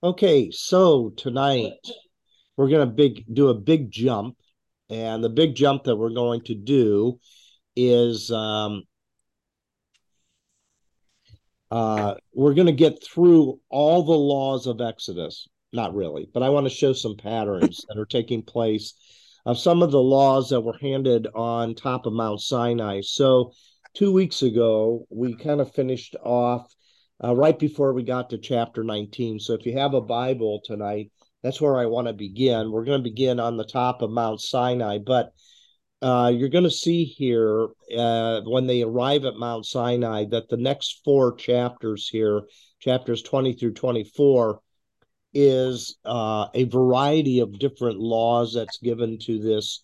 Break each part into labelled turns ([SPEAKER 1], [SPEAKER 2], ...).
[SPEAKER 1] Okay, so tonight we're going to big do a big jump, and the big jump that we're going to do is um, uh, we're going to get through all the laws of Exodus. Not really, but I want to show some patterns that are taking place of some of the laws that were handed on top of Mount Sinai. So, two weeks ago, we kind of finished off uh, right before we got to chapter 19. So, if you have a Bible tonight, that's where I want to begin. We're going to begin on the top of Mount Sinai, but uh, you're going to see here uh, when they arrive at Mount Sinai that the next four chapters here, chapters 20 through 24, is uh, a variety of different laws that's given to this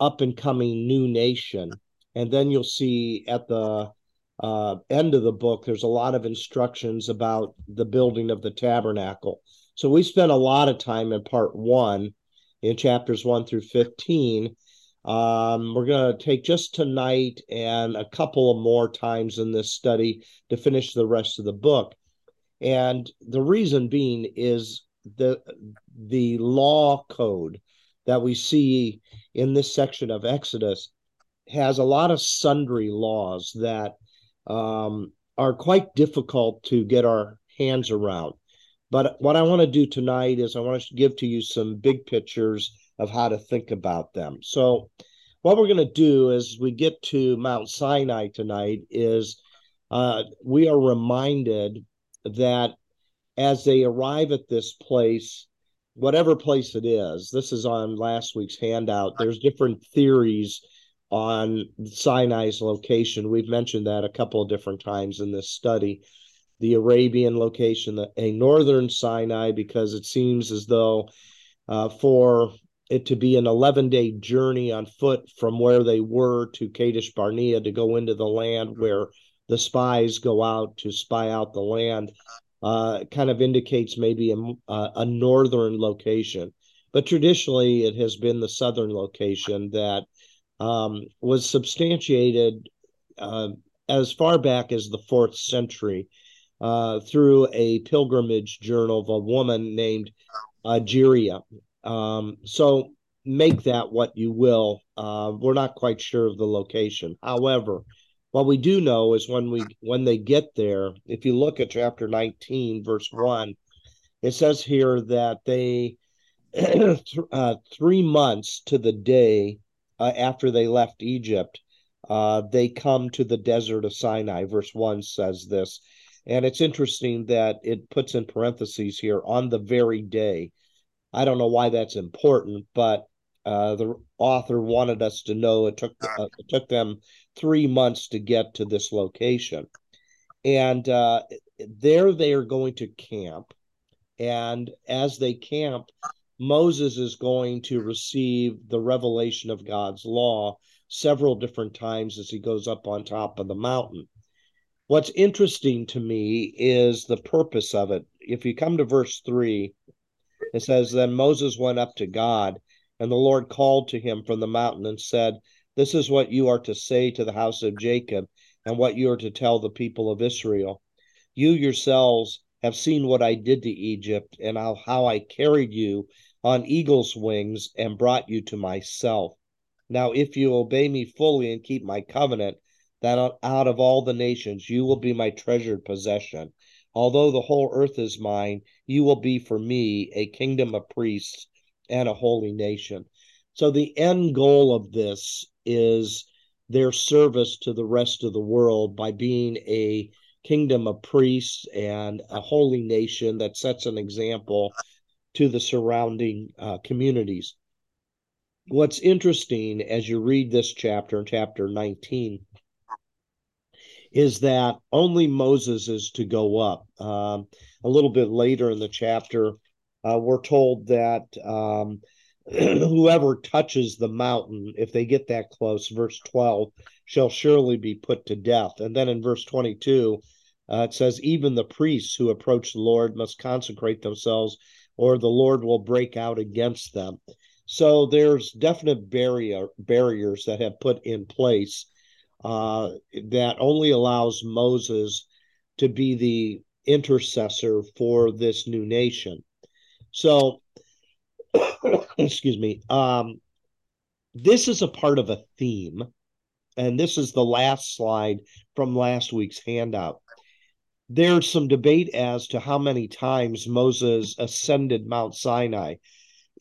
[SPEAKER 1] up and coming new nation. And then you'll see at the uh, end of the book, there's a lot of instructions about the building of the tabernacle. So we spent a lot of time in part one, in chapters one through 15. Um, we're going to take just tonight and a couple of more times in this study to finish the rest of the book. And the reason being is the the law code that we see in this section of Exodus has a lot of sundry laws that um, are quite difficult to get our hands around. But what I want to do tonight is I want to give to you some big pictures of how to think about them. So, what we're going to do as we get to Mount Sinai tonight is uh, we are reminded that as they arrive at this place, whatever place it is, this is on last week's handout, there's different theories on Sinai's location. We've mentioned that a couple of different times in this study. The Arabian location, a northern Sinai, because it seems as though uh, for it to be an 11 day journey on foot from where they were to Kadesh Barnea to go into the land where the spies go out to spy out the land uh, kind of indicates maybe a, a northern location. But traditionally, it has been the southern location that um, was substantiated uh, as far back as the fourth century uh, through a pilgrimage journal of a woman named Egeria. Um, so make that what you will. Uh, we're not quite sure of the location. However, what we do know is when we when they get there, if you look at chapter 19, verse 1, it says here that they uh, three months to the day uh, after they left Egypt, uh, they come to the desert of Sinai. Verse 1 says this. And it's interesting that it puts in parentheses here on the very day. I don't know why that's important, but uh, the author wanted us to know it took uh, it took them three months to get to this location, and uh, there they are going to camp, and as they camp, Moses is going to receive the revelation of God's law several different times as he goes up on top of the mountain. What's interesting to me is the purpose of it. If you come to verse 3, it says, Then Moses went up to God and the Lord called to him from the mountain and said, This is what you are to say to the house of Jacob, and what you are to tell the people of Israel. You yourselves have seen what I did to Egypt, and how, how I carried you on eagle's wings and brought you to myself. Now, if you obey me fully and keep my covenant, that out of all the nations you will be my treasured possession. Although the whole earth is mine, you will be for me a kingdom of priests and a holy nation. So the end goal of this is their service to the rest of the world by being a kingdom of priests and a holy nation that sets an example to the surrounding uh, communities. What's interesting as you read this chapter, chapter 19, is that only Moses is to go up. Um, a little bit later in the chapter, uh, we're told that um, whoever touches the mountain, if they get that close, verse 12, shall surely be put to death. And then in verse 22, uh, it says, Even the priests who approach the Lord must consecrate themselves, or the Lord will break out against them. So there's definite barrier barriers that have put in place uh, that only allows Moses to be the intercessor for this new nation. So, excuse me. Um, this is a part of a theme, and this is the last slide from last week's handout. There's some debate as to how many times Moses ascended Mount Sinai.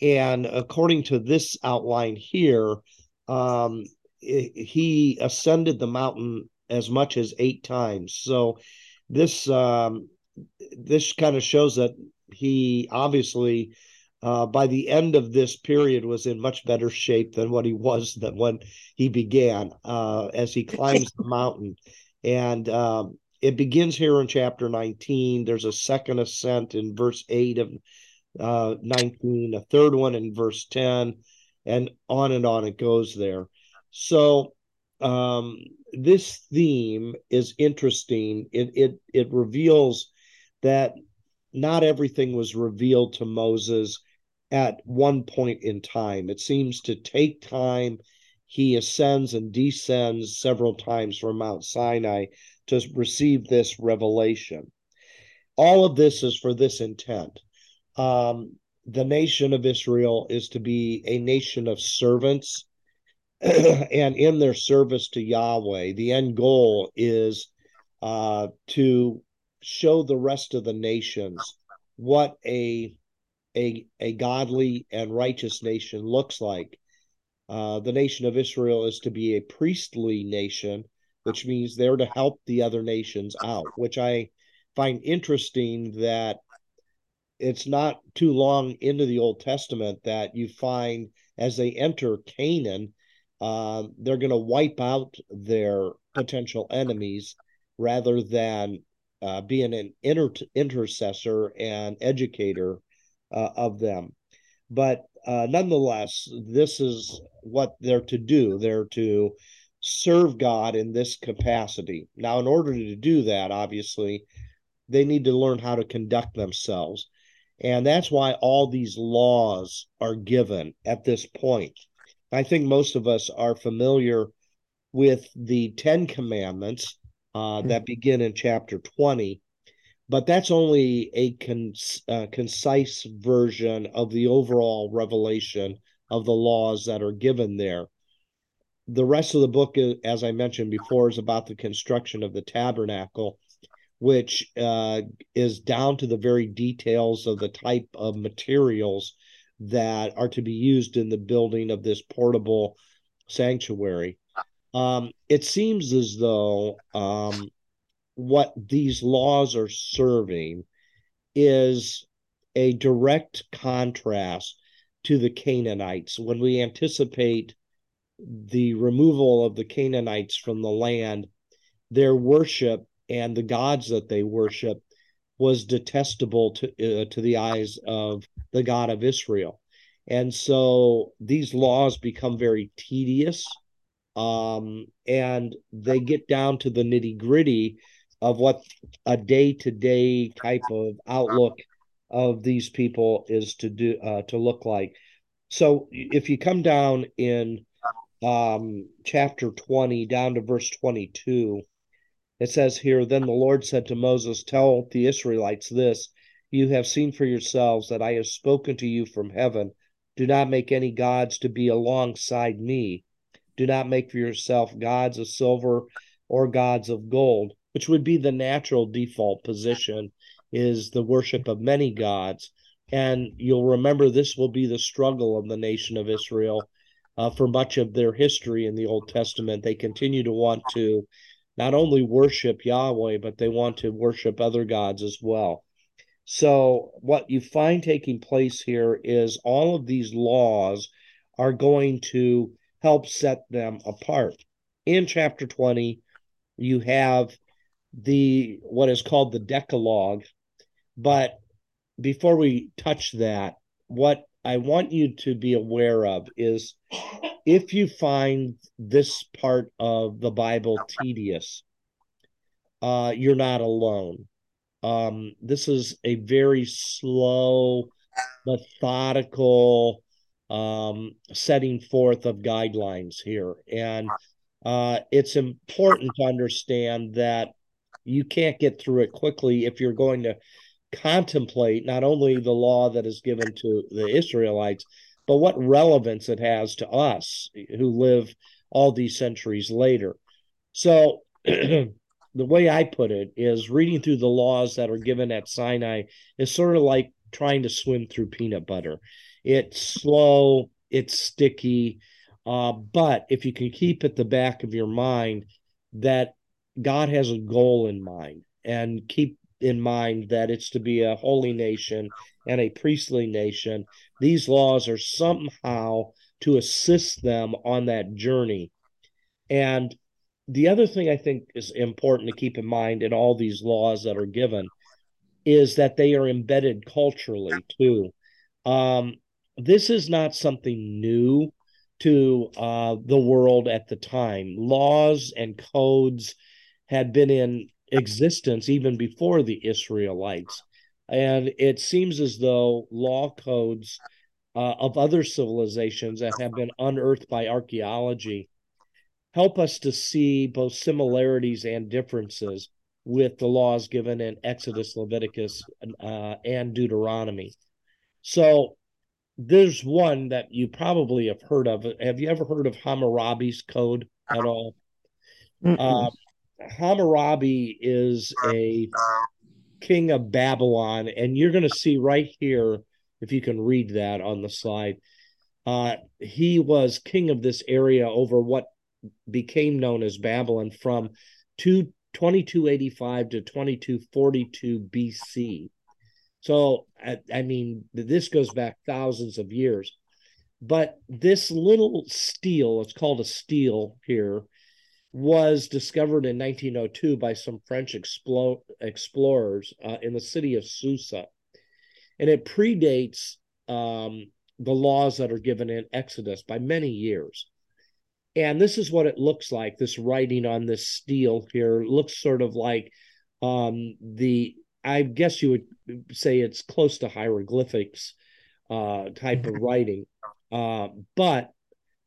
[SPEAKER 1] And according to this outline here, um, he ascended the mountain as much as eight times. So this um, this kind of shows that he obviously uh, by the end of this period was in much better shape than what he was than when he began uh, as he climbs the mountain and um, it begins here in chapter 19 there's a second ascent in verse 8 of uh, 19 a third one in verse 10 and on and on it goes there so um, this theme is interesting it it it reveals that not everything was revealed to Moses at one point in time. It seems to take time. He ascends and descends several times from Mount Sinai to receive this revelation. All of this is for this intent. Um, the nation of Israel is to be a nation of servants, and in their service to Yahweh, the end goal is uh, to show the rest of the nations what a a a godly and righteous nation looks like. Uh, the nation of Israel is to be a priestly nation, which means they're to help the other nations out. Which I find interesting that it's not too long into the Old Testament that you find as they enter Canaan, uh, they're going to wipe out their potential enemies rather than uh, being an inter- intercessor and educator uh, of them. But uh, nonetheless, this is what they're to do. They're to serve God in this capacity. Now, in order to do that, obviously, they need to learn how to conduct themselves. And that's why all these laws are given at this point. I think most of us are familiar with the Ten Commandments uh, that begin in chapter 20 but that's only a con- uh, concise version of the overall revelation of the laws that are given there the rest of the book as i mentioned before is about the construction of the tabernacle which uh, is down to the very details of the type of materials that are to be used in the building of this portable sanctuary um, it seems as though um, what these laws are serving is a direct contrast to the Canaanites. When we anticipate the removal of the Canaanites from the land, their worship and the gods that they worship was detestable to uh, to the eyes of the God of Israel. And so these laws become very tedious um, and they get down to the nitty gritty of what a day to day type of outlook of these people is to do uh, to look like. So if you come down in um, chapter 20 down to verse 22 it says here then the lord said to moses tell the israelites this you have seen for yourselves that i have spoken to you from heaven. Do not make any gods to be alongside me. Do not make for yourself gods of silver or gods of gold, which would be the natural default position is the worship of many gods. And you'll remember this will be the struggle of the nation of Israel uh, for much of their history in the Old Testament. They continue to want to not only worship Yahweh, but they want to worship other gods as well. So, what you find taking place here is all of these laws are going to help set them apart. In chapter 20, you have the what is called the Decalogue. But before we touch that, what I want you to be aware of is if you find this part of the Bible tedious, uh, you're not alone. Um, this is a very slow, methodical um, setting forth of guidelines here. And uh, it's important to understand that you can't get through it quickly if you're going to contemplate not only the law that is given to the Israelites, but what relevance it has to us who live all these centuries later. So, the way I put it is reading through the laws that are given at Sinai is sort of like trying to swim through peanut butter. It's slow, it's sticky, uh, but if you can keep at the back of your mind that God has a goal in mind and keep in mind that it's to be a holy nation and a priestly nation, these laws are somehow to assist them on that journey. And the other thing I think is important to keep in mind in all these laws that are given is that they are embedded culturally too. Um, this is not something new to uh, the world at the time. Laws and codes had been in existence even before the Israelites. And it seems as though law codes uh, of other civilizations that have been unearthed by archaeology help us to see both similarities and differences with the laws given in Exodus, Leviticus, uh, and Deuteronomy. So there's one that you probably have heard of. Have you ever heard of Hammurabi's code at all? Uh, Hammurabi is a king of Babylon, and you're going to see right here, if you can read that on the slide. Uh, he was king of this area over what became known as Babylon from 2285 to 2242 BC. So, I, I mean, this goes back thousands of years. But this little stele, it's called a stele here, was discovered in 1902 by some French explo- explorers uh, in the city of Susa. And it predates um, the laws that are given in Exodus by many years. And this is what it looks like. This writing on this stele here looks sort of like um, the, I guess you would say it's close to hieroglyphics uh, type of writing. Uh, but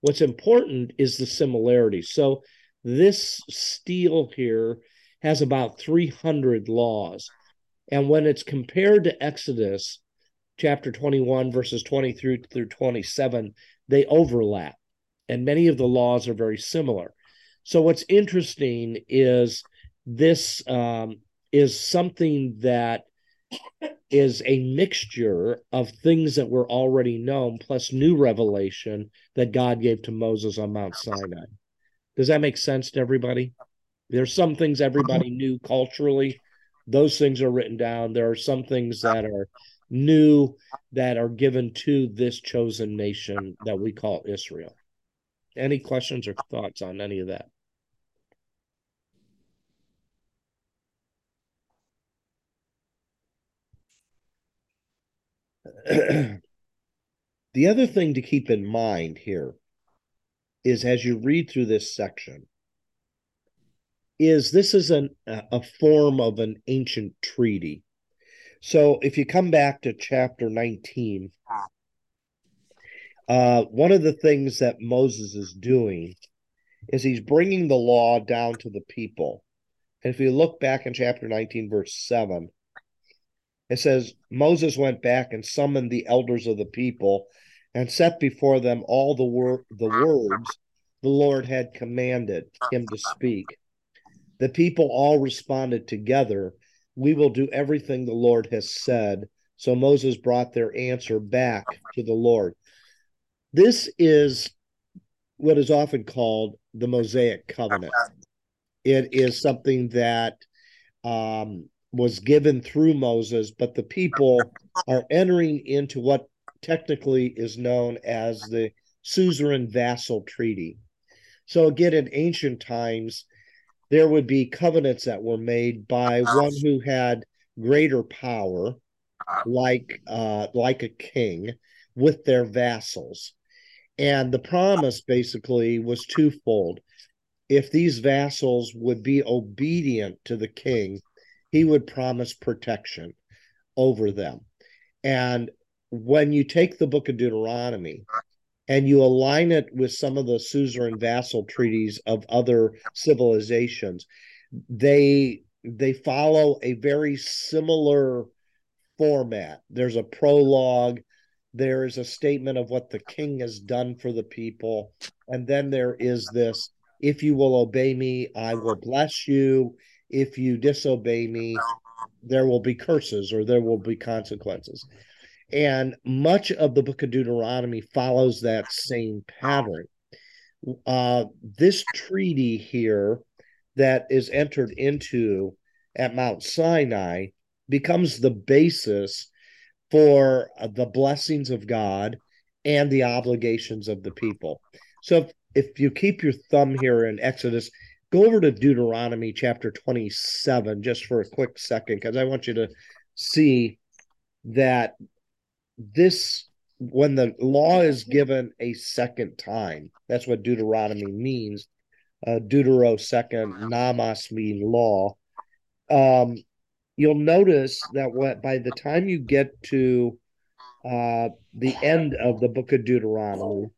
[SPEAKER 1] what's important is the similarity. So this stele here has about 300 laws. And when it's compared to Exodus chapter 21, verses 23 through 27, they overlap and many of the laws are very similar. So what's interesting is this um, is something that is a mixture of things that were already known plus new revelation that God gave to Moses on Mount Sinai. Does that make sense to everybody? There's some things everybody mm-hmm. knew culturally. Those things are written down. There are some things that are new that are given to this chosen nation that we call Israel. Any questions or thoughts on any of that? the other thing to keep in mind here is as you read through this section is this is an a form of an ancient treaty so if you come back to chapter 19 uh, one of the things that Moses is doing is he's bringing the law down to the people. And if you look back in chapter 19, verse 7, it says, Moses went back and summoned the elders of the people and set before them all the, wor- the words the Lord had commanded him to speak. The people all responded together, We will do everything the Lord has said. So Moses brought their answer back to the Lord. This is what is often called the Mosaic covenant. It is something that um, was given through Moses, but the people are entering into what technically is known as the suzerain vassal treaty. So, again, in ancient times, there would be covenants that were made by one who had greater power, like uh, like a king, with their vassals. And the promise basically was twofold. If these vassals would be obedient to the king, he would promise protection over them. And when you take the book of Deuteronomy and you align it with some of the suzerain vassal treaties of other civilizations, they they follow a very similar format. There's a prologue, there is a statement of what the king has done for the people, and then there is this if you will obey me, I will bless you. If you disobey me, there will be curses or there will be consequences. And much of the book of Deuteronomy follows that same pattern. Uh, this treaty here that is entered into at Mount Sinai becomes the basis for the blessings of God and the obligations of the people. So if, if you keep your thumb here in Exodus, go over to Deuteronomy chapter 27 just for a quick second, because I want you to see that this, when the law is given a second time, that's what Deuteronomy means. Uh, Deutero second, nomos mean law. Um, you'll notice that what by the time you get to uh, the end of the book of Deuteronomy,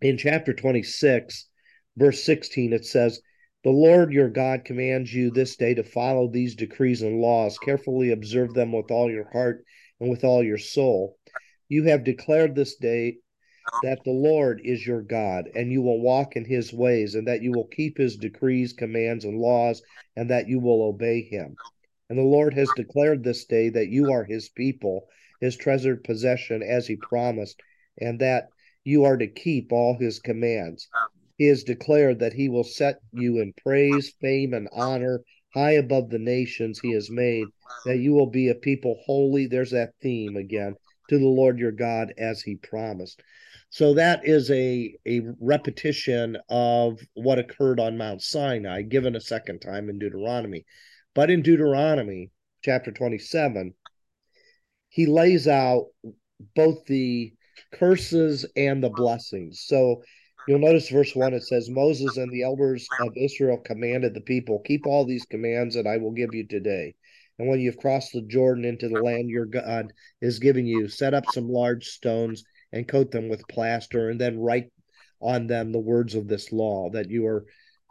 [SPEAKER 1] in chapter 26, verse 16, it says, The Lord your God commands you this day to follow these decrees and laws, carefully observe them with all your heart and with all your soul. You have declared this day that the Lord is your God, and you will walk in his ways, and that you will keep his decrees, commands, and laws, and that you will obey him. And the Lord has declared this day that you are his people, his treasured possession, as he promised, and that you are to keep all his commands. He has declared that he will set you in praise, fame, and honor high above the nations he has made, that you will be a people holy. There's that theme again to the Lord your God as he promised. So that is a, a repetition of what occurred on Mount Sinai, given a second time in Deuteronomy. But in Deuteronomy chapter 27, he lays out both the curses and the blessings. So you'll notice verse 1 it says, Moses and the elders of Israel commanded the people, Keep all these commands that I will give you today. And when you've crossed the Jordan into the land your God is giving you, set up some large stones and coat them with plaster, and then write on them the words of this law that you are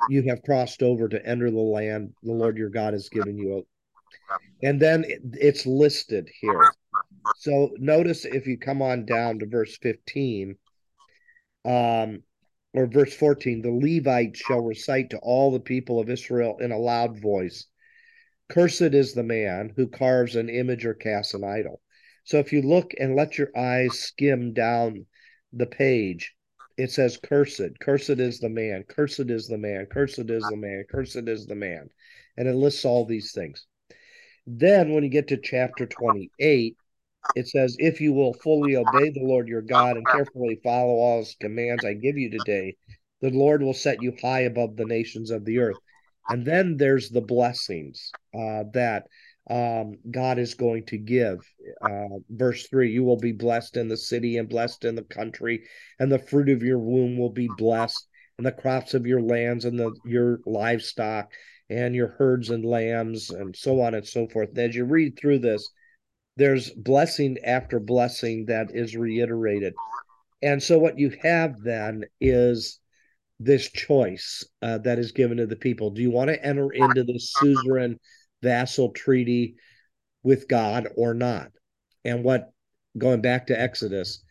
[SPEAKER 1] you have crossed over to enter the land the Lord your God has given you. And then it's listed here. So notice if you come on down to verse 15, um, or verse 14, the Levites shall recite to all the people of Israel in a loud voice Cursed is the man who carves an image or casts an idol. So if you look and let your eyes skim down the page, it says cursed. Cursed is the man. Cursed is the man. Cursed is the man. Cursed is the man. And it lists all these things. Then when you get to chapter 28, it says, If you will fully obey the Lord your God and carefully follow all his commands I give you today, the Lord will set you high above the nations of the earth. And then there's the blessings uh, that um, God is going to give. Uh, verse 3 You will be blessed in the city and blessed in the country, and the fruit of your womb will be blessed, and the crops of your lands and the, your livestock, and your herds and lambs, and so on and so forth. As you read through this, there's blessing after blessing that is reiterated. And so, what you have then is this choice uh, that is given to the people. Do you want to enter into this suzerain vassal treaty with God or not? And what, going back to Exodus,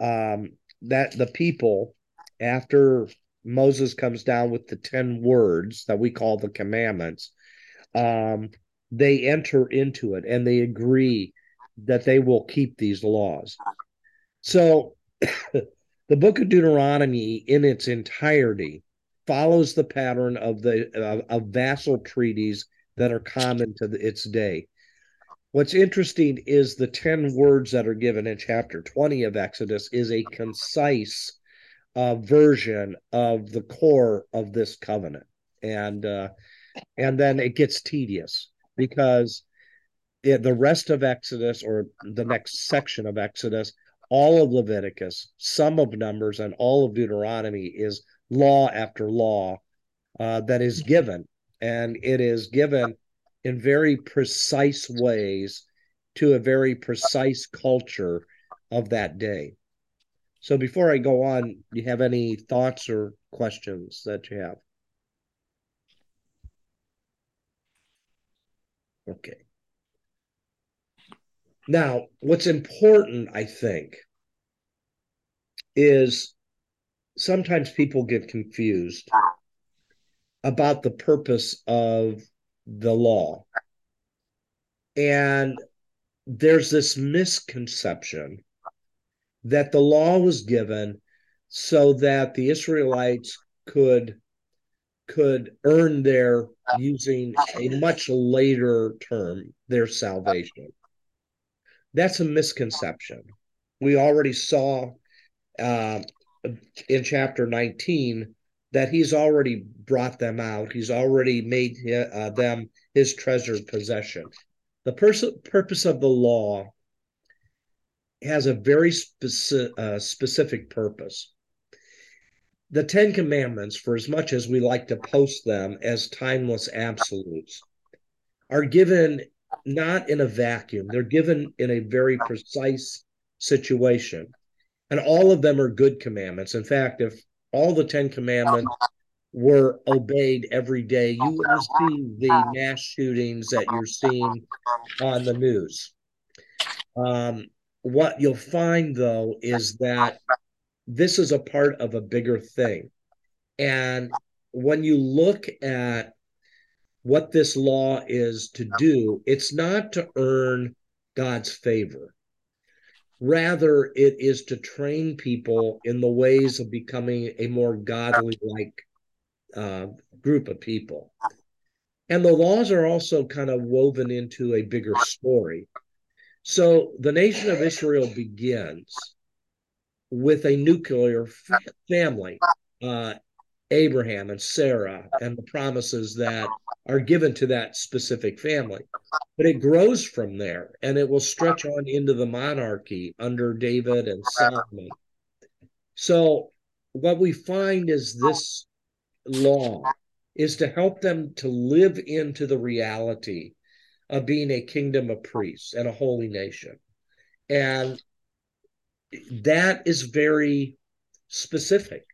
[SPEAKER 1] um, that the people, after Moses comes down with the 10 words that we call the commandments, um, they enter into it and they agree that they will keep these laws. So the book of Deuteronomy in its entirety follows the pattern of the uh, of vassal treaties that are common to the, its day. What's interesting is the 10 words that are given in chapter 20 of Exodus is a concise uh, version of the core of this covenant. And uh, and then it gets tedious because it, the rest of Exodus or the next section of Exodus all of Leviticus, some of Numbers, and all of Deuteronomy is law after law uh, that is given. And it is given in very precise ways to a very precise culture of that day. So before I go on, do you have any thoughts or questions that you have? Okay. Now, what's important, I think, is sometimes people get confused about the purpose of the law. And there's this misconception that the law was given so that the Israelites could could earn their using a much later term their salvation. That's a misconception. We already saw uh, in chapter 19 that he's already brought them out. He's already made uh, them his treasured possession. The pers- purpose of the law has a very speci- uh, specific purpose. The Ten Commandments, for as much as we like to post them as timeless absolutes, are given not in a vacuum, they're given in a very precise situation. And all of them are good commandments. In fact, if all the Ten Commandments were obeyed every day, you wouldn't see the mass shootings that you're seeing on the news. Um, what you'll find, though, is that this is a part of a bigger thing. And when you look at what this law is to do, it's not to earn God's favor. Rather, it is to train people in the ways of becoming a more godly like uh, group of people. And the laws are also kind of woven into a bigger story. So the nation of Israel begins with a nuclear family, uh, Abraham and Sarah, and the promises that are given to that specific family. But it grows from there and it will stretch on into the monarchy under David and Solomon. So, what we find is this law is to help them to live into the reality of being a kingdom of priests and a holy nation. And that is very specific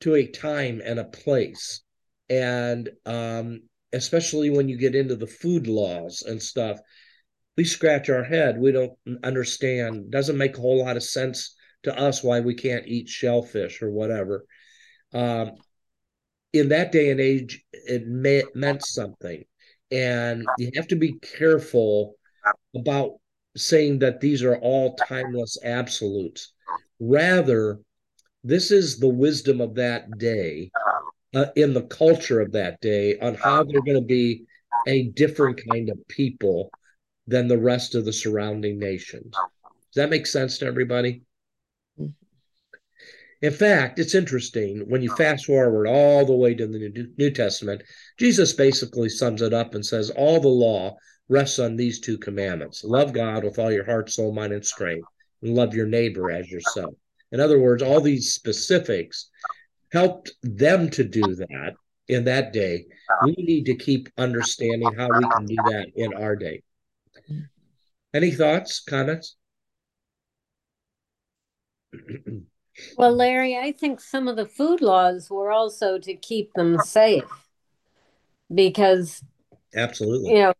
[SPEAKER 1] to a time and a place. And um, especially when you get into the food laws and stuff, we scratch our head. We don't understand. Doesn't make a whole lot of sense to us why we can't eat shellfish or whatever. Um, in that day and age, it may, meant something, and you have to be careful about saying that these are all timeless absolutes. Rather, this is the wisdom of that day uh, in the culture of that day on how they're going to be a different kind of people than the rest of the surrounding nations. Does that make sense to everybody? Mm-hmm. In fact, it's interesting when you fast forward all the way to the New Testament, Jesus basically sums it up and says, All the law rests on these two commandments love God with all your heart, soul, mind, and strength, and love your neighbor as yourself. In other words, all these specifics helped them to do that in that day. We need to keep understanding how we can do that in our day. Any thoughts, comments?
[SPEAKER 2] well, Larry, I think some of the food laws were also to keep them safe because
[SPEAKER 1] absolutely,
[SPEAKER 2] you know,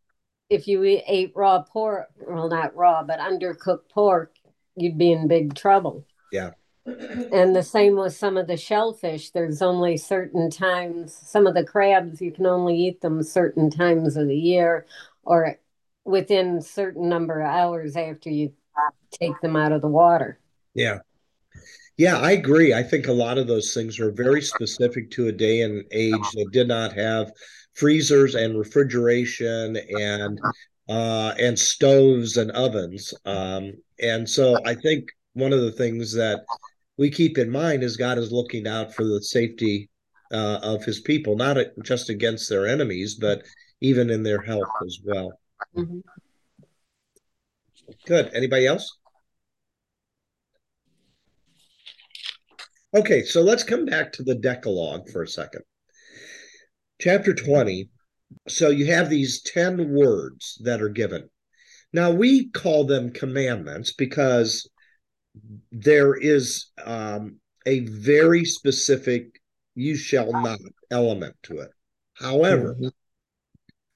[SPEAKER 2] if you ate raw pork, well, not raw, but undercooked pork, you'd be in big trouble.
[SPEAKER 1] Yeah.
[SPEAKER 2] And the same with some of the shellfish. There's only certain times, some of the crabs, you can only eat them certain times of the year or within certain number of hours after you take them out of the water.
[SPEAKER 1] Yeah. Yeah, I agree. I think a lot of those things are very specific to a day and age that did not have freezers and refrigeration and uh, and stoves and ovens. Um, and so I think one of the things that we keep in mind is God is looking out for the safety uh, of His people, not just against their enemies, but even in their health as well. Mm-hmm. Good. Anybody else? Okay, so let's come back to the Decalogue for a second chapter 20 so you have these 10 words that are given now we call them commandments because there is um, a very specific you shall not element to it however mm-hmm.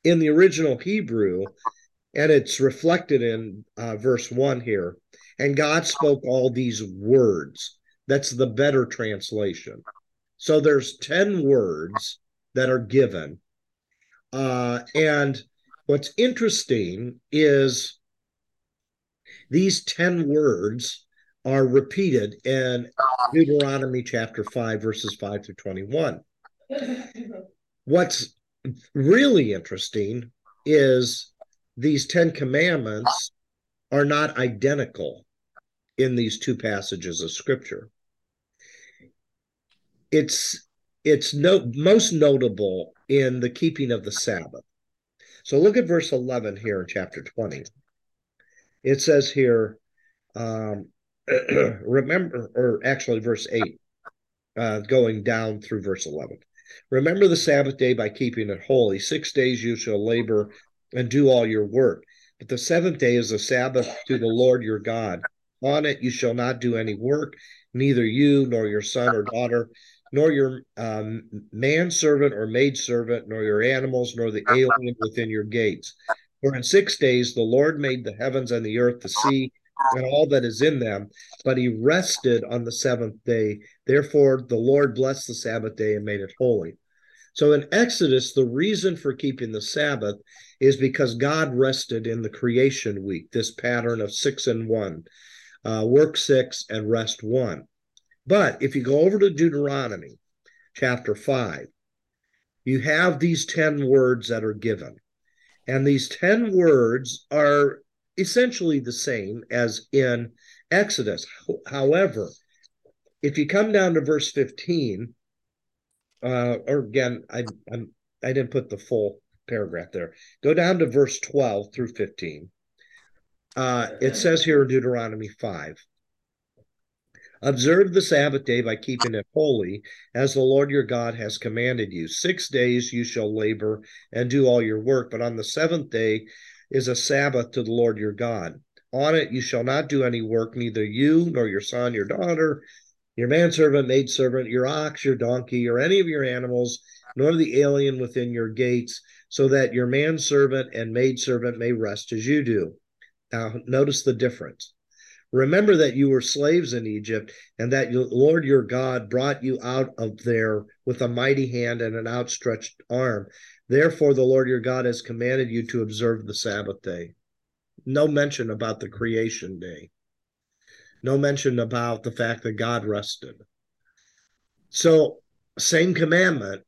[SPEAKER 1] in the original Hebrew, and it's reflected in uh, verse 1 here. And God spoke all these words. That's the better translation. So there's 10 words that are given. Uh, and what's interesting is these 10 words are repeated in Deuteronomy chapter 5, verses 5 through 21. What's really interesting is these 10 commandments are not identical in these two passages of scripture. It's it's no most notable in the keeping of the Sabbath. So look at verse 11 here in chapter 20. It says here, um, remember, or actually verse 8, uh, going down through verse 11. Remember the Sabbath day by keeping it holy. Six days you shall labor and do all your work. But the seventh day is a Sabbath to the Lord your God. On it you shall not do any work, neither you nor your son or daughter, nor your um, manservant or maidservant, nor your animals, nor the alien within your gates. For in six days the Lord made the heavens and the earth, the sea, and all that is in them, but he rested on the seventh day. Therefore, the Lord blessed the Sabbath day and made it holy. So in Exodus, the reason for keeping the Sabbath is because God rested in the creation week, this pattern of six and one, uh, work six and rest one. But if you go over to Deuteronomy chapter five, you have these 10 words that are given. And these 10 words are essentially the same as in Exodus. However, if you come down to verse 15, uh, or again, I, I'm, I didn't put the full paragraph there. Go down to verse 12 through 15. Uh, it says here in Deuteronomy 5 Observe the Sabbath day by keeping it holy, as the Lord your God has commanded you. Six days you shall labor and do all your work, but on the seventh day is a Sabbath to the Lord your God. On it you shall not do any work, neither you nor your son, your daughter, your manservant, maidservant, your ox, your donkey, or any of your animals, nor the alien within your gates, so that your manservant and maidservant may rest as you do. Now, notice the difference. Remember that you were slaves in Egypt, and that the Lord your God brought you out of there with a mighty hand and an outstretched arm. Therefore, the Lord your God has commanded you to observe the Sabbath day. No mention about the creation day, no mention about the fact that God rested. So, same commandment,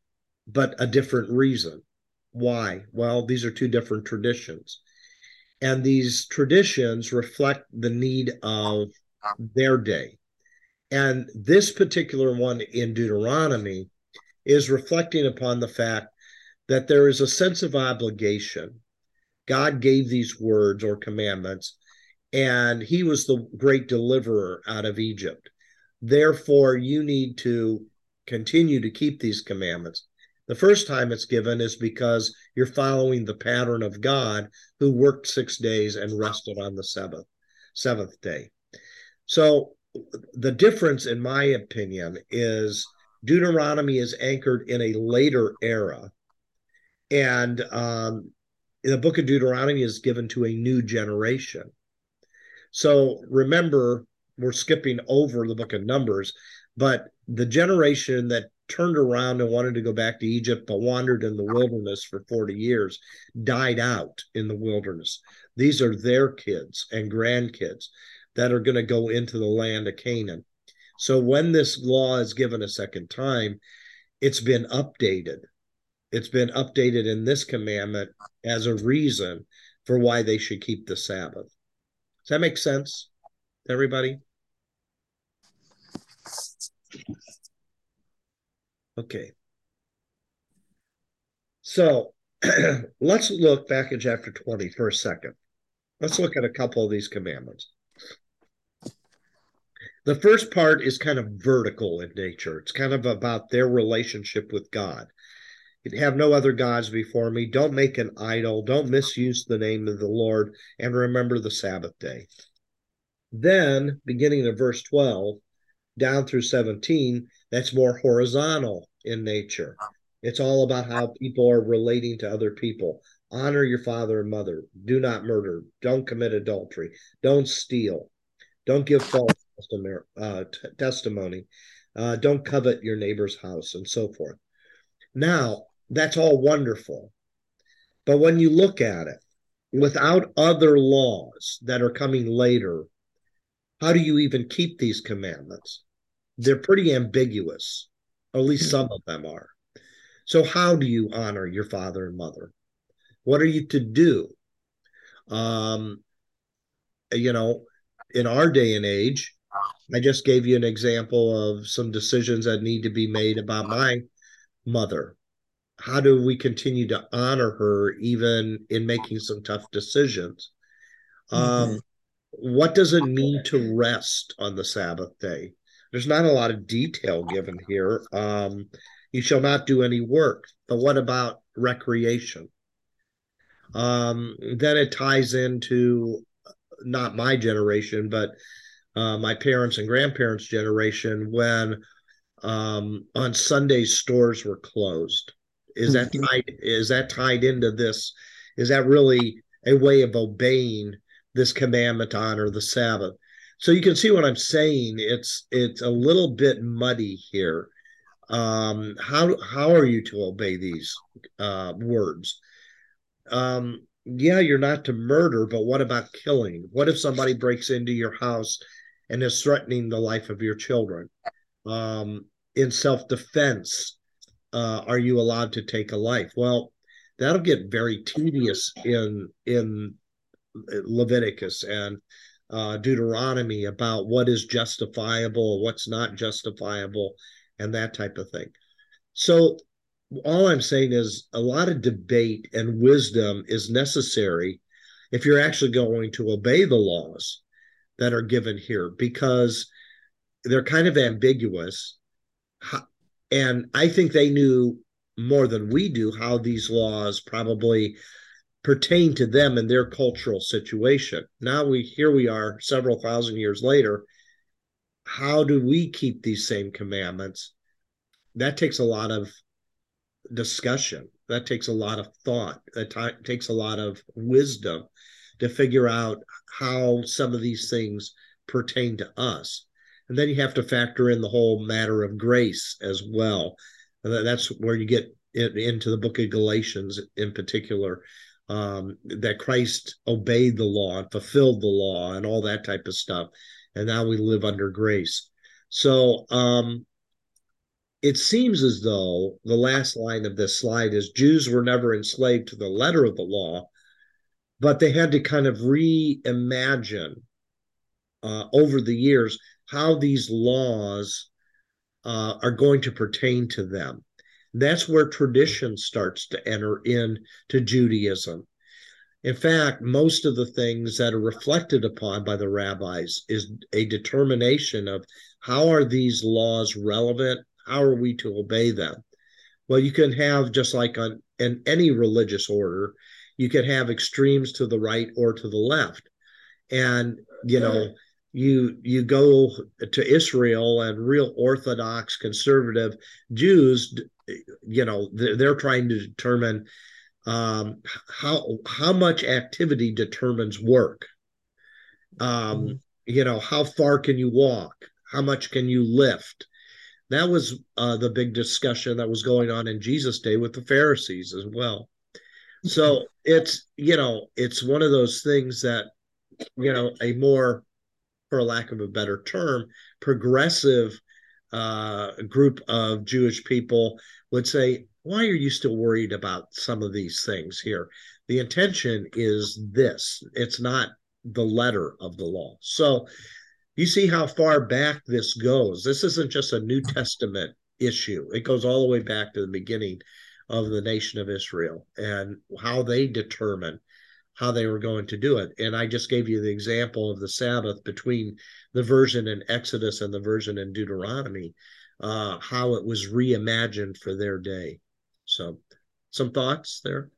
[SPEAKER 1] but a different reason. Why? Well, these are two different traditions. And these traditions reflect the need of their day. And this particular one in Deuteronomy is reflecting upon the fact that there is a sense of obligation. God gave these words or commandments, and he was the great deliverer out of Egypt. Therefore, you need to continue to keep these commandments. The first time it's given is because you're following the pattern of God who worked six days and rested on the seventh, seventh day. So the difference, in my opinion, is Deuteronomy is anchored in a later era and um, the book of Deuteronomy is given to a new generation. So remember, we're skipping over the book of Numbers, but the generation that turned around and wanted to go back to Egypt but wandered in the wilderness for 40 years died out in the wilderness. These are their kids and grandkids that are going to go into the land of Canaan. So when this law is given a second time, it's been updated it's been updated in this commandment as a reason for why they should keep the Sabbath. Does that make sense everybody? Okay. So let's look back in chapter 20 for a second. Let's look at a couple of these commandments. The first part is kind of vertical in nature. It's kind of about their relationship with God have no other gods before me. Don't make an idol. Don't misuse the name of the Lord and remember the Sabbath day. Then, beginning of verse 12 down through 17, that's more horizontal in nature. It's all about how people are relating to other people. Honor your father and mother. Do not murder. Don't commit adultery. Don't steal. Don't give false uh, testimony. Uh, don't covet your neighbor's house and so forth. Now, that's all wonderful. But when you look at it, without other laws that are coming later, how do you even keep these commandments? They're pretty ambiguous, at least some of them are. So, how do you honor your father and mother? What are you to do? Um, you know, in our day and age, I just gave you an example of some decisions that need to be made about my mother. How do we continue to honor her even in making some tough decisions? Um, mm-hmm. Um, what does it mean to rest on the Sabbath day? There's not a lot of detail given here. Um, you shall not do any work. But what about recreation? Um, then it ties into not my generation, but uh, my parents and grandparents' generation when um, on Sundays stores were closed. Is that mm-hmm. tied? Is that tied into this? Is that really a way of obeying this commandment to honor the Sabbath? So you can see what I'm saying. It's it's a little bit muddy here. Um, how how are you to obey these uh, words? Um, yeah, you're not to murder, but what about killing? What if somebody breaks into your house and is threatening the life of your children? Um, in self defense, uh, are you allowed to take a life? Well, that'll get very tedious in in Leviticus and uh, Deuteronomy about what is justifiable, what's not justifiable, and that type of thing. So, all I'm saying is a lot of debate and wisdom is necessary if you're actually going to obey the laws that are given here because they're kind of ambiguous. And I think they knew more than we do how these laws probably pertain to them and their cultural situation. Now we here we are several thousand years later. How do we keep these same commandments? That takes a lot of discussion. That takes a lot of thought. That t- takes a lot of wisdom to figure out how some of these things pertain to us. And then you have to factor in the whole matter of grace as well. And that's where you get into the book of Galatians in particular, um, that Christ obeyed the law and fulfilled the law and all that type of stuff. And now we live under grace. So um, it seems as though the last line of this slide is Jews were never enslaved to the letter of the law, but they had to kind of reimagine uh, over the years how these laws uh, are going to pertain to them. That's where tradition starts to enter in to Judaism. In fact, most of the things that are reflected upon by the rabbis is a determination of how are these laws relevant? How are we to obey them? Well, you can have just like on in any religious order, you can have extremes to the right or to the left. And you know, you you go to Israel and real Orthodox conservative Jews, you know, they're, trying to determine um, how how much activity determines work. Um, mm-hmm. You know, how far can you walk? How much can you lift? That was uh, the big discussion that was going on in Jesus' day with the Pharisees as well. So it's you know it's one of those things that you know a more for lack of a better term, progressive uh, group of Jewish people would say, why are you still worried about some of these things here? The intention is this, it's not the letter of the law. So you see how far back this goes. This isn't just a New Testament issue, it goes all the way back to the beginning of the nation of Israel and how they determine how they were going to do it. And I just gave you the example of the Sabbath between the version in Exodus and the version in Deuteronomy, uh, how it was reimagined for their day. So, some thoughts there?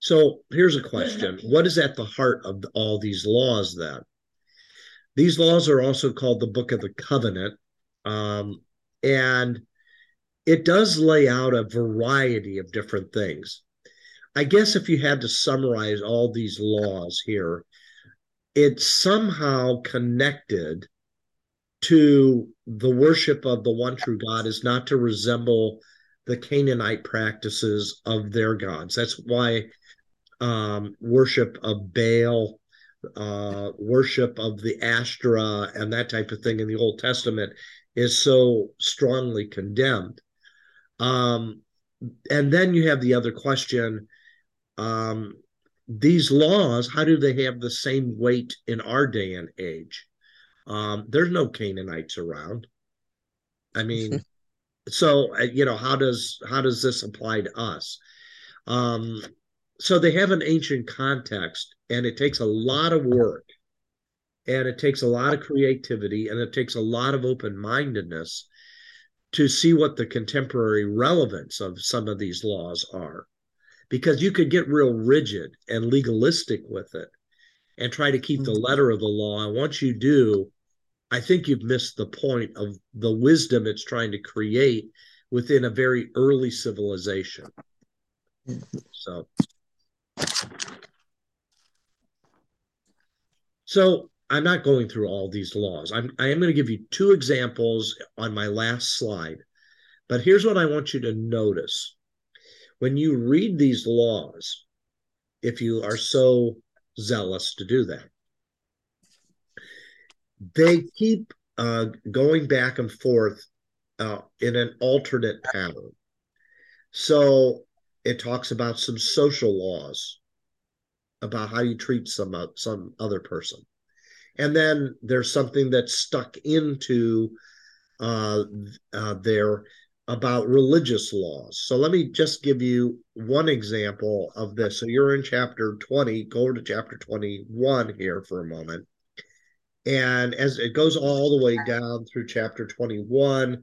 [SPEAKER 1] So, here's a question What is at the heart of all these laws then? These laws are also called the Book of the Covenant, Um, and it does lay out a variety of different things. I guess if you had to summarize all these laws here, it's somehow connected to the worship of the one true God is not to resemble the Canaanite practices of their gods. That's why um, worship of Baal, uh, worship of the Ashtoreth, and that type of thing in the Old Testament is so strongly condemned. Um, and then you have the other question um, these laws, how do they have the same weight in our day and age? Um, there's no Canaanites around. I mean, so uh, you know how does how does this apply to us? Um, so they have an ancient context, and it takes a lot of work, and it takes a lot of creativity, and it takes a lot of open mindedness to see what the contemporary relevance of some of these laws are because you could get real rigid and legalistic with it and try to keep the mm-hmm. letter of the law. And once you do, I think you've missed the point of the wisdom it's trying to create within a very early civilization. So, so I'm not going through all these laws. I'm I am going to give you two examples on my last slide. But here's what I want you to notice when you read these laws, if you are so zealous to do that, they keep uh, going back and forth uh, in an alternate pattern. So it talks about some social laws about how you treat some uh, some other person, and then there's something that's stuck into uh, uh, there about religious laws. So let me just give you one example of this. So you're in chapter 20, go over to chapter 21 here for a moment. And as it goes all the way down through chapter 21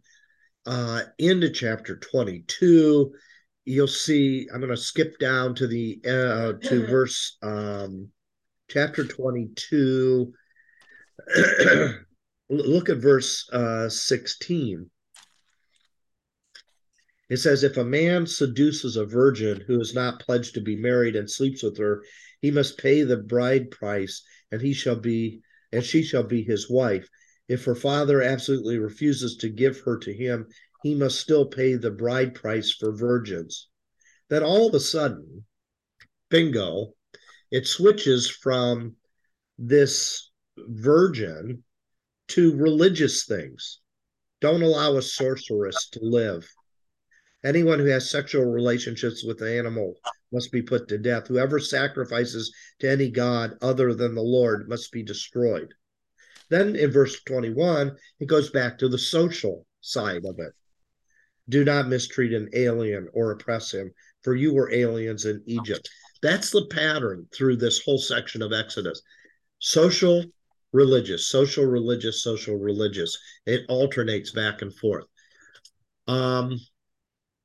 [SPEAKER 1] uh, into chapter 22, you'll see I'm going to skip down to the uh, to verse um, chapter 22. Look at verse uh, 16 it says, if a man seduces a virgin who is not pledged to be married and sleeps with her, he must pay the bride price, and he shall be, and she shall be his wife. If her father absolutely refuses to give her to him, he must still pay the bride price for virgins. Then all of a sudden, bingo, it switches from this virgin to religious things. Don't allow a sorceress to live. Anyone who has sexual relationships with an animal must be put to death. Whoever sacrifices to any god other than the Lord must be destroyed. Then in verse 21, it goes back to the social side of it. Do not mistreat an alien or oppress him, for you were aliens in Egypt. That's the pattern through this whole section of Exodus. Social, religious, social, religious, social, religious. It alternates back and forth. Um,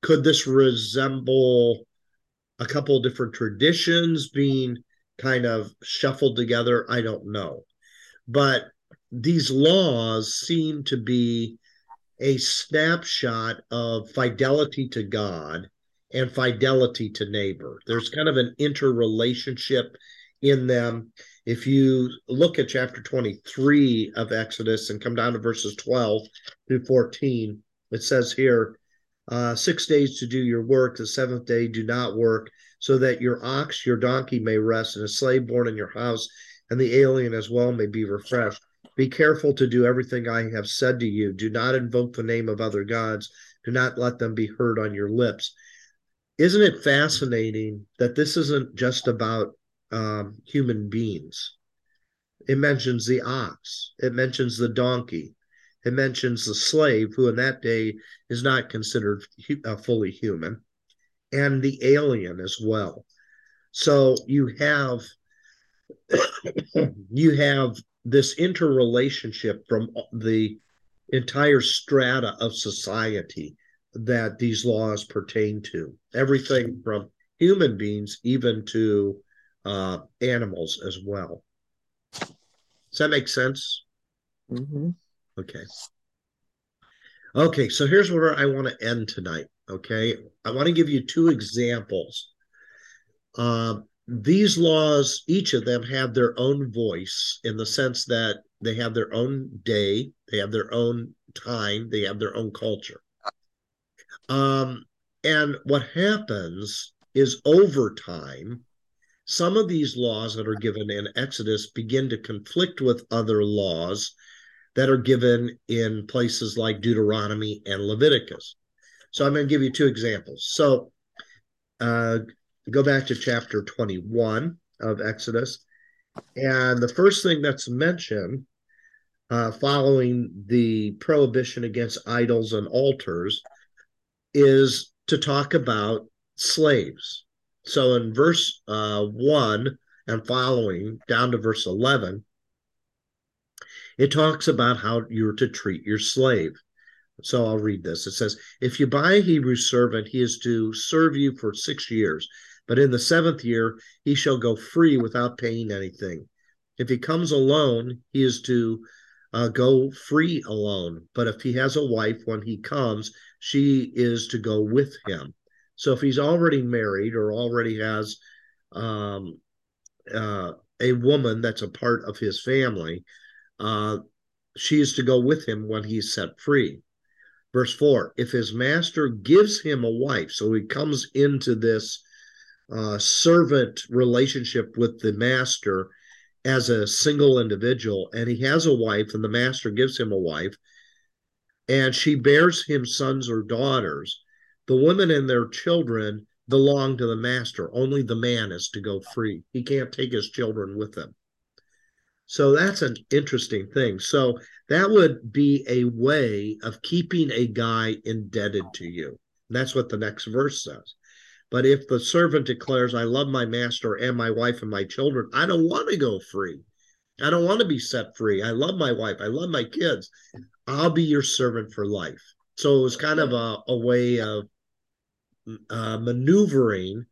[SPEAKER 1] could this resemble a couple different traditions being kind of shuffled together? I don't know. But these laws seem to be a snapshot of fidelity to God and fidelity to neighbor. There's kind of an interrelationship in them. If you look at chapter 23 of Exodus and come down to verses 12 through 14, it says here, uh, six days to do your work, the seventh day do not work, so that your ox, your donkey may rest, and a slave born in your house, and the alien as well may be refreshed. Be careful to do everything I have said to you. Do not invoke the name of other gods. Do not let them be heard on your lips. Isn't it fascinating that this isn't just about um, human beings? It mentions the ox, it mentions the donkey, it mentions the slave, who in that day is not considered uh, fully human, and the alien as well. So you have you have this interrelationship from the entire strata of society that these laws pertain to. Everything from human beings even to uh, animals as well. Does that make sense?
[SPEAKER 3] Mm-hmm.
[SPEAKER 1] Okay. Okay, so here's where I want to end tonight. Okay, I want to give you two examples. Uh, these laws, each of them have their own voice in the sense that they have their own day, they have their own time, they have their own culture. Um, and what happens is over time, some of these laws that are given in Exodus begin to conflict with other laws that are given in places like Deuteronomy and Leviticus. So I'm going to give you two examples. So uh, go back to chapter 21 of Exodus. And the first thing that's mentioned uh, following the prohibition against idols and altars is to talk about slaves. So in verse uh, 1 and following, down to verse 11, it talks about how you're to treat your slave. So I'll read this. It says, If you buy a Hebrew servant, he is to serve you for six years, but in the seventh year, he shall go free without paying anything. If he comes alone, he is to uh, go free alone. But if he has a wife when he comes, she is to go with him. So if he's already married or already has um, uh, a woman that's a part of his family, uh, she is to go with him when he's set free. Verse 4 If his master gives him a wife, so he comes into this uh, servant relationship with the master as a single individual, and he has a wife, and the master gives him a wife, and she bears him sons or daughters, the women and their children belong to the master. Only the man is to go free. He can't take his children with him. So that's an interesting thing. So that would be a way of keeping a guy indebted to you. That's what the next verse says. But if the servant declares, I love my master and my wife and my children, I don't want to go free. I don't want to be set free. I love my wife. I love my kids. I'll be your servant for life. So it was kind of a, a way of uh, maneuvering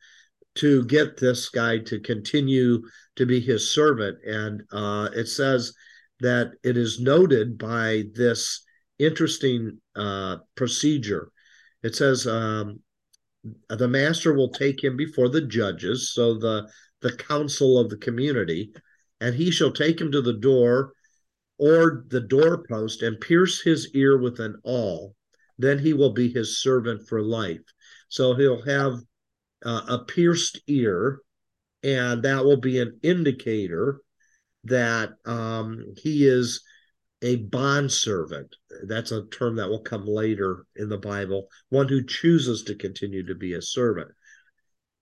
[SPEAKER 1] to get this guy to continue to be his servant. And uh, it says that it is noted by this interesting uh, procedure. It says um, the master will take him before the judges, so the the council of the community, and he shall take him to the door or the doorpost and pierce his ear with an awl. Then he will be his servant for life. So he'll have uh, a pierced ear, and that will be an indicator that um, he is a bond servant. That's a term that will come later in the Bible, one who chooses to continue to be a servant.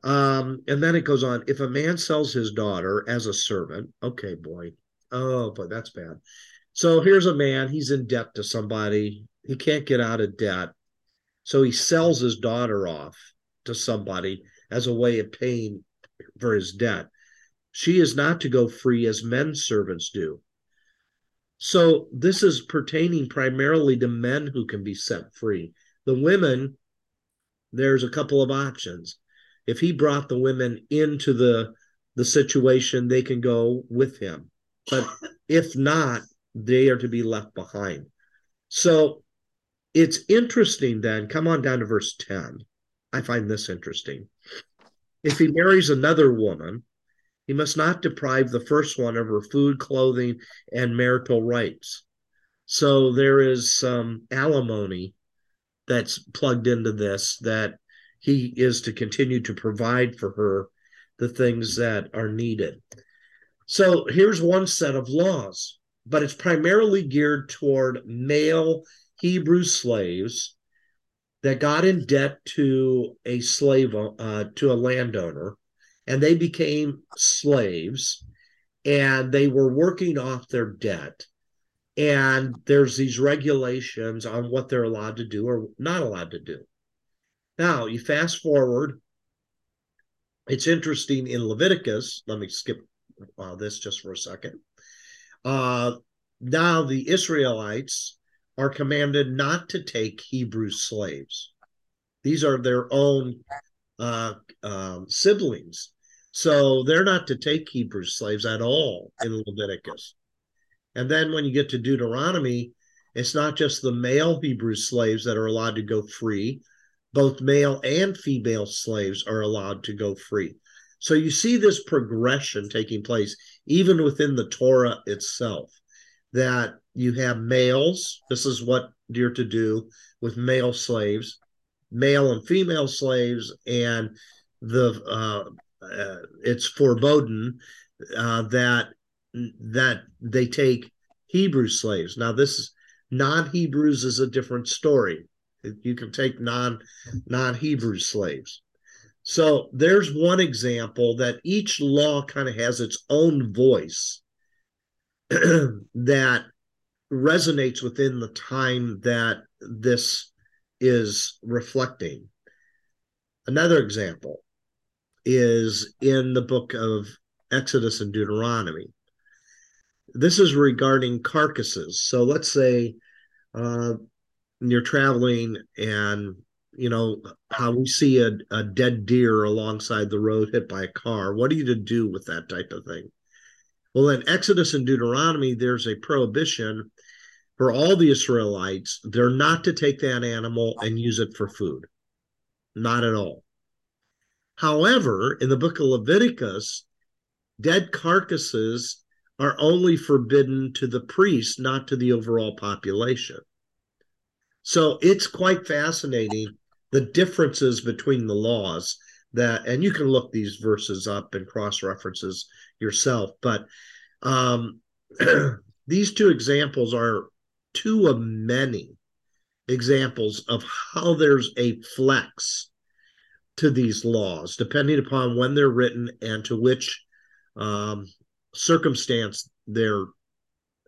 [SPEAKER 1] Um, and then it goes on if a man sells his daughter as a servant, okay, boy, oh, but that's bad. So here's a man, he's in debt to somebody, he can't get out of debt. So he sells his daughter off to somebody as a way of paying for his debt. She is not to go free as men servants do. So this is pertaining primarily to men who can be set free. The women, there's a couple of options. If he brought the women into the the situation, they can go with him. But if not, they are to be left behind. So it's interesting then. Come on down to verse 10. I find this interesting. If he marries another woman, he must not deprive the first one of her food, clothing, and marital rights. So there is some alimony that's plugged into this that he is to continue to provide for her the things that are needed. So here's one set of laws, but it's primarily geared toward male Hebrew slaves that got in debt to a slave uh, to a landowner and they became slaves and they were working off their debt. And there's these regulations on what they're allowed to do or not allowed to do. Now you fast forward. It's interesting in leviticus. Let me skip uh, this just for a second. Uh, now the israelites are commanded not to take Hebrew slaves. These are their own uh, um, siblings. So they're not to take Hebrew slaves at all in Leviticus. And then when you get to Deuteronomy, It's not just the male Hebrew slaves that are allowed to go free, both male and female slaves are allowed to go free. So you see this progression taking place even within the Torah itself, that you have males. This is what you're to do with male slaves, male and female slaves, and the uh, uh, it's forbidden uh, that that they take Hebrew slaves. Now, this is non-Hebrews is a different story. You can take non non-Hebrew slaves. So there's one example that each law kind of has its own voice that resonates within the time that this is reflecting. Another example is in the book of Exodus and Deuteronomy. This is regarding carcasses. So let's say uh, you're traveling and you know how we see a, a dead deer alongside the road hit by a car. What are you to do with that type of thing? Well, in Exodus and Deuteronomy, there's a prohibition for all the Israelites. They're not to take that animal and use it for food. Not at all. However, in the book of Leviticus, dead carcasses are only forbidden to the priests, not to the overall population. So it's quite fascinating the differences between the laws that, and you can look these verses up and cross references yourself. But um, these two examples are two of many examples of how there's a flex to these laws, depending upon when they're written and to which um, circumstance they're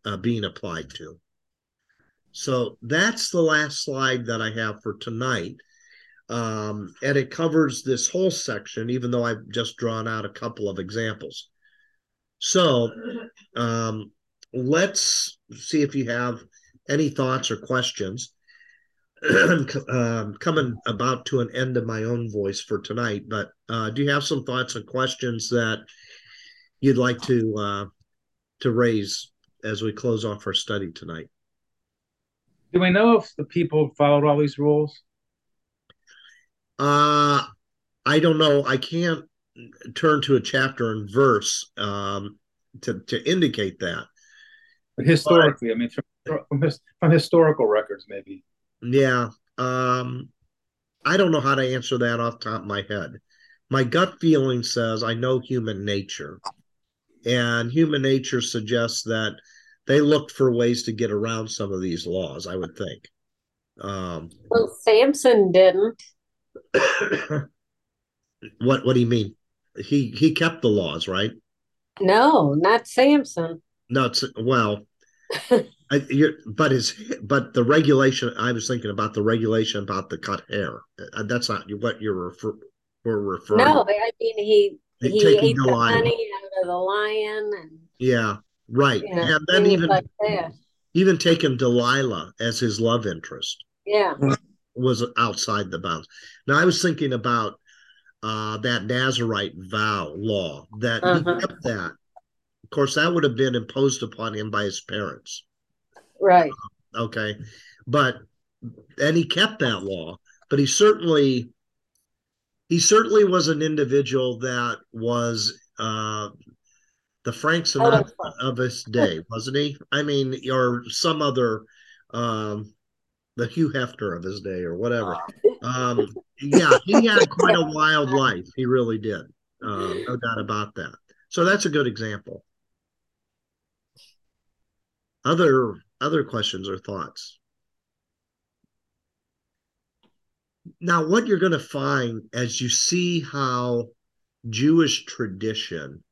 [SPEAKER 1] uh, being applied to. So that's the last slide that I have for tonight. Um, and it covers this whole section, even though I've just drawn out a couple of examples. So um, let's see if you have any thoughts or questions. um, coming about to an end of my own voice for tonight, but uh, do you have some thoughts and questions that you'd like to uh, to raise as we close off our study tonight?
[SPEAKER 3] Do we know if the people followed all these rules?
[SPEAKER 1] Uh, I don't know. I can't turn to a chapter and verse um, to to indicate that.
[SPEAKER 3] But historically, but, I mean, from, from, his, from historical records, maybe.
[SPEAKER 1] Yeah. Um, I don't know how to answer that off top of my head. My gut feeling says I know human nature, and human nature suggests that they looked for ways to get around some of these laws. I would think. Um,
[SPEAKER 2] well, Samson didn't.
[SPEAKER 1] what What do you mean? He he kept the laws, right?
[SPEAKER 2] No, not Samson.
[SPEAKER 1] No, it's well. I, but his but the regulation I was thinking about the regulation about the cut hair. Uh, that's not what you're refer, we're referring.
[SPEAKER 2] No, I mean he he ate the, the honey out of the lion and
[SPEAKER 1] yeah, right, yeah, and then even like even taking Delilah as his love interest.
[SPEAKER 2] Yeah,
[SPEAKER 1] was outside the bounds. Now I was thinking about uh, that Nazarite vow law that uh-huh. he kept that. Of course, that would have been imposed upon him by his parents.
[SPEAKER 2] Right.
[SPEAKER 1] Uh, okay. But and he kept that law, but he certainly he certainly was an individual that was uh the Frank Sinatra of his day, wasn't he? I mean, or some other um the Hugh Hefner of his day or whatever. Um yeah, he had quite a wild life. He really did. Uh, no doubt about that. So that's a good example. Other other questions or thoughts? Now, what you're going to find as you see how Jewish tradition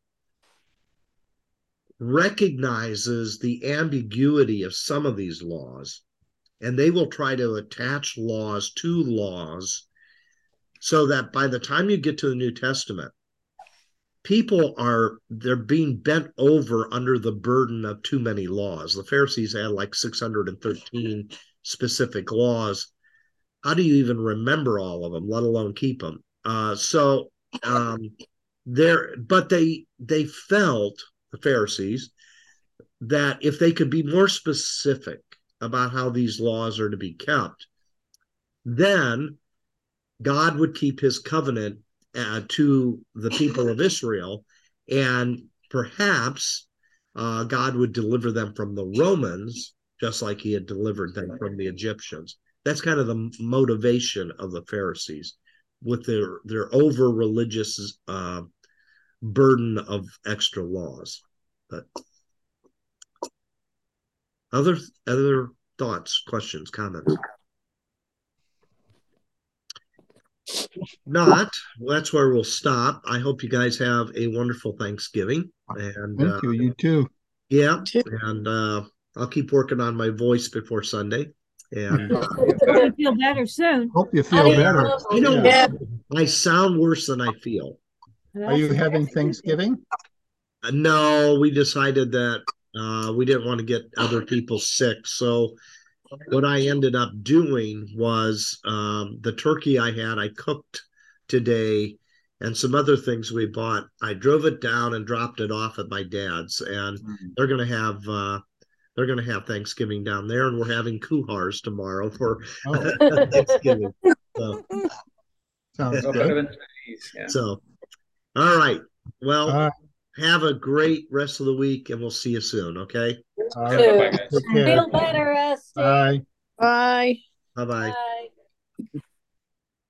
[SPEAKER 1] recognizes the ambiguity of some of these laws, and they will try to attach laws to laws so that by the time you get to the New Testament, people are they're being bent over under the burden of too many laws. The Pharisees had like 613 specific laws. How do you even remember all of them, let alone keep them? Uh, so um, there, but they they felt the Pharisees that if they could be more specific about how these laws are to be kept, then God would keep his covenant uh, to the people of Israel, and perhaps uh, God would deliver them from the Romans, just like he had delivered them from the Egyptians. That's kind of the motivation of the Pharisees with their their over religious uh, burden of extra laws. But other other thoughts, questions, comments? Not, well, that's where we'll stop. I hope you guys have a wonderful Thanksgiving. And
[SPEAKER 4] Thank
[SPEAKER 1] uh,
[SPEAKER 4] you. You too.
[SPEAKER 1] yeah, and uh, I'll keep working on my voice before Sunday. And uh,
[SPEAKER 5] You'll feel better soon.
[SPEAKER 4] Hope you feel
[SPEAKER 2] Honey,
[SPEAKER 4] better.
[SPEAKER 1] you know,
[SPEAKER 2] Yeah.
[SPEAKER 1] I sound worse than I feel.
[SPEAKER 4] Are you having Thanksgiving?
[SPEAKER 1] Uh, No, we decided that uh, we didn't want to get other people sick. So what I ended up doing was um, the turkey I had, I cooked today, and some other things we bought. I drove it down and dropped it off at my dad's, and they're gonna have uh, they're gonna have Thanksgiving down there, and we're having kuhars tomorrow for
[SPEAKER 4] Oh,
[SPEAKER 1] Thanksgiving. So,
[SPEAKER 4] sounds good.
[SPEAKER 3] yeah.
[SPEAKER 1] so, all right. Well,
[SPEAKER 4] All right.
[SPEAKER 1] Have a great rest of the week, and we'll see you soon. Okay.
[SPEAKER 4] All
[SPEAKER 3] Yeah,
[SPEAKER 4] right.
[SPEAKER 3] bye-bye, guys.
[SPEAKER 2] Feel better, Esty.
[SPEAKER 4] Bye.
[SPEAKER 6] Bye.
[SPEAKER 1] Bye bye.
[SPEAKER 2] Bye.